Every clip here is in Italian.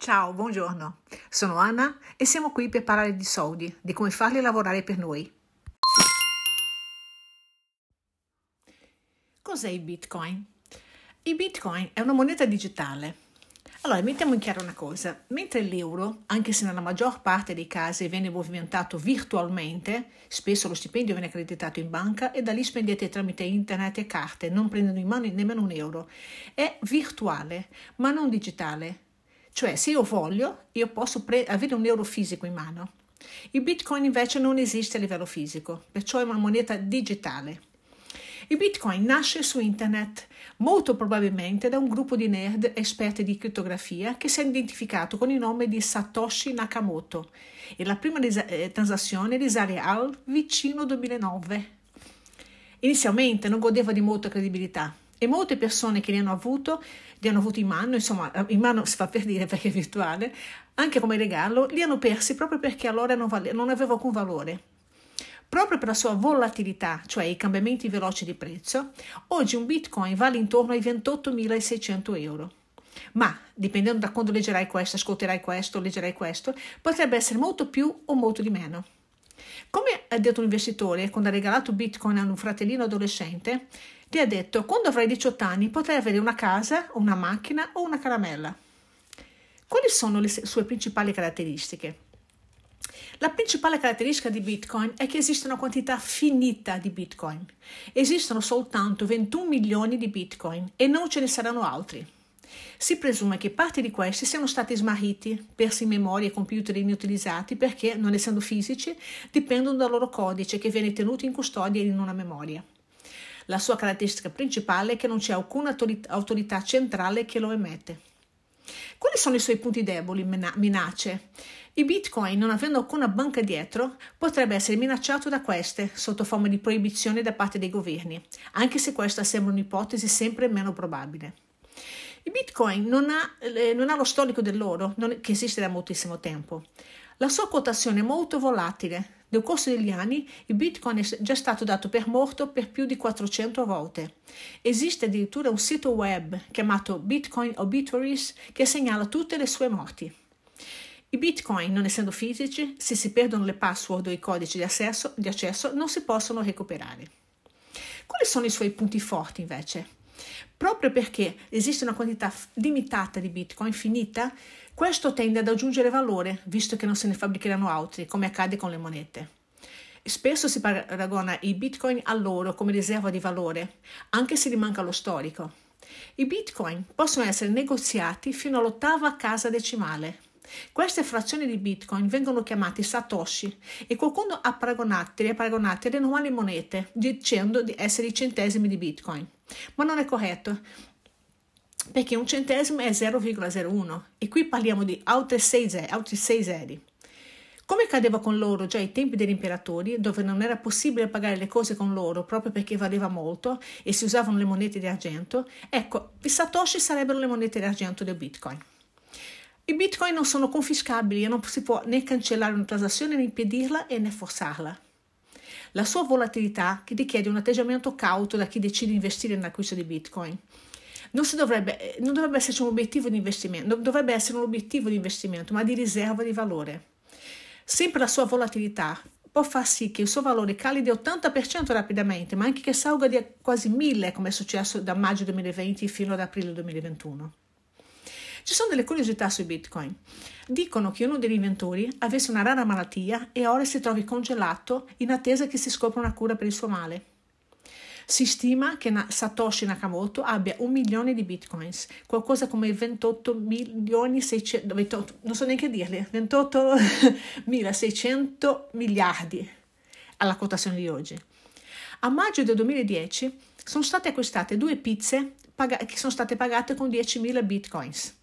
Ciao, buongiorno. Sono Anna e siamo qui per parlare di soldi, di come farli lavorare per noi. Cos'è il Bitcoin? Il Bitcoin è una moneta digitale. Allora, mettiamo in chiaro una cosa. Mentre l'euro, anche se nella maggior parte dei casi viene movimentato virtualmente, spesso lo stipendio viene accreditato in banca e da lì spendete tramite internet e carte, non prendendo in mano nemmeno un euro. È virtuale, ma non digitale. Cioè, se io voglio, io posso pre- avere un euro fisico in mano. Il Bitcoin invece non esiste a livello fisico, perciò è una moneta digitale. Il Bitcoin nasce su internet, molto probabilmente da un gruppo di nerd esperti di crittografia che si è identificato con il nome di Satoshi Nakamoto e la prima ris- eh, transazione risale al vicino 2009. Inizialmente non godeva di molta credibilità e molte persone che li hanno avuto, li hanno avuti in mano, insomma, in mano si fa per dire perché è virtuale, anche come regalo, li hanno persi proprio perché allora non, vale, non aveva alcun valore. Proprio per la sua volatilità, cioè i cambiamenti veloci di prezzo, oggi un bitcoin vale intorno ai 28.600 euro. Ma, dipendendo da quando leggerai questo, ascolterai questo, leggerai questo, potrebbe essere molto più o molto di meno. Come ha detto un investitore quando ha regalato bitcoin a un fratellino adolescente, gli ha detto quando avrai 18 anni potrai avere una casa, una macchina o una caramella. Quali sono le sue principali caratteristiche? La principale caratteristica di Bitcoin è che esiste una quantità finita di Bitcoin. Esistono soltanto 21 milioni di Bitcoin e non ce ne saranno altri. Si presume che parte di questi siano stati smarriti, persi in memoria e computer inutilizzati perché, non essendo fisici, dipendono dal loro codice che viene tenuto in custodia in una memoria. La sua caratteristica principale è che non c'è alcuna autorità centrale che lo emette. Quali sono i suoi punti deboli, minacce? Il Bitcoin, non avendo alcuna banca dietro, potrebbe essere minacciato da queste sotto forma di proibizione da parte dei governi, anche se questa sembra un'ipotesi sempre meno probabile. Il Bitcoin non ha, eh, non ha lo storico dell'oro, non, che esiste da moltissimo tempo. La sua quotazione è molto volatile, nel corso degli anni il Bitcoin è già stato dato per morto per più di 400 volte. Esiste addirittura un sito web chiamato Bitcoin Obituaries che segnala tutte le sue morti. I bitcoin, non essendo fisici, se si perdono le password o i codici di accesso, di accesso, non si possono recuperare. Quali sono i suoi punti forti invece? Proprio perché esiste una quantità limitata di bitcoin finita, questo tende ad aggiungere valore, visto che non se ne fabbricheranno altri, come accade con le monete. Spesso si paragona i bitcoin all'oro come riserva di valore, anche se gli manca lo storico. I bitcoin possono essere negoziati fino all'ottava casa decimale. Queste frazioni di bitcoin vengono chiamate satoshi e qualcuno ha paragonate, le ha paragonate alle normali monete, dicendo di essere i centesimi di bitcoin. Ma non è corretto, perché un centesimo è 0,01 e qui parliamo di altri 6, altri 6 zeri. Come accadeva con l'oro già ai tempi degli imperatori, dove non era possibile pagare le cose con l'oro proprio perché valeva molto e si usavano le monete di argento, ecco, i satoshi sarebbero le monete di argento del bitcoin. I bitcoin non sono confiscabili e non si può né cancellare una transazione né impedirla e né forzarla. La sua volatilità richiede un atteggiamento cauto da chi decide di investire nell'acquisto di bitcoin non, dovrebbe, non dovrebbe esserci un obiettivo di investimento, dovrebbe essere un obiettivo di investimento, ma di riserva di valore. Sempre la sua volatilità può far sì che il suo valore cali di 80% rapidamente, ma anche che salga di quasi 1000, come è successo da maggio 2020 fino ad aprile 2021. Ci sono delle curiosità sui bitcoin. Dicono che uno degli inventori avesse una rara malattia e ora si trovi congelato in attesa che si scopra una cura per il suo male. Si stima che Satoshi Nakamoto abbia un milione di bitcoins, qualcosa come 28 milioni 600, 28, non so neanche dirli, 28.600 miliardi alla quotazione di oggi. A maggio del 2010 sono state acquistate due pizze che sono state pagate con 10.000 bitcoins.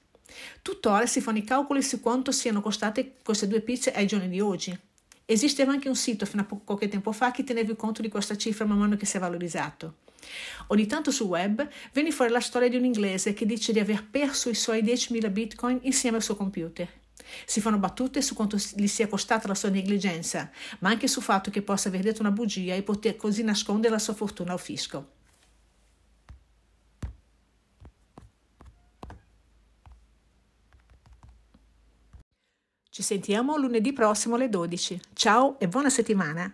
Tuttora si fanno i calcoli su quanto siano costate queste due pizze ai giorni di oggi. Esisteva anche un sito fino a poco tempo fa che teneva conto di questa cifra man mano che si è valorizzato. Ogni tanto sul web viene fuori la storia di un inglese che dice di aver perso i suoi 10.000 bitcoin insieme al suo computer. Si fanno battute su quanto gli sia costata la sua negligenza, ma anche sul fatto che possa aver detto una bugia e poter così nascondere la sua fortuna al fisco. Ci sentiamo lunedì prossimo alle 12. Ciao e buona settimana!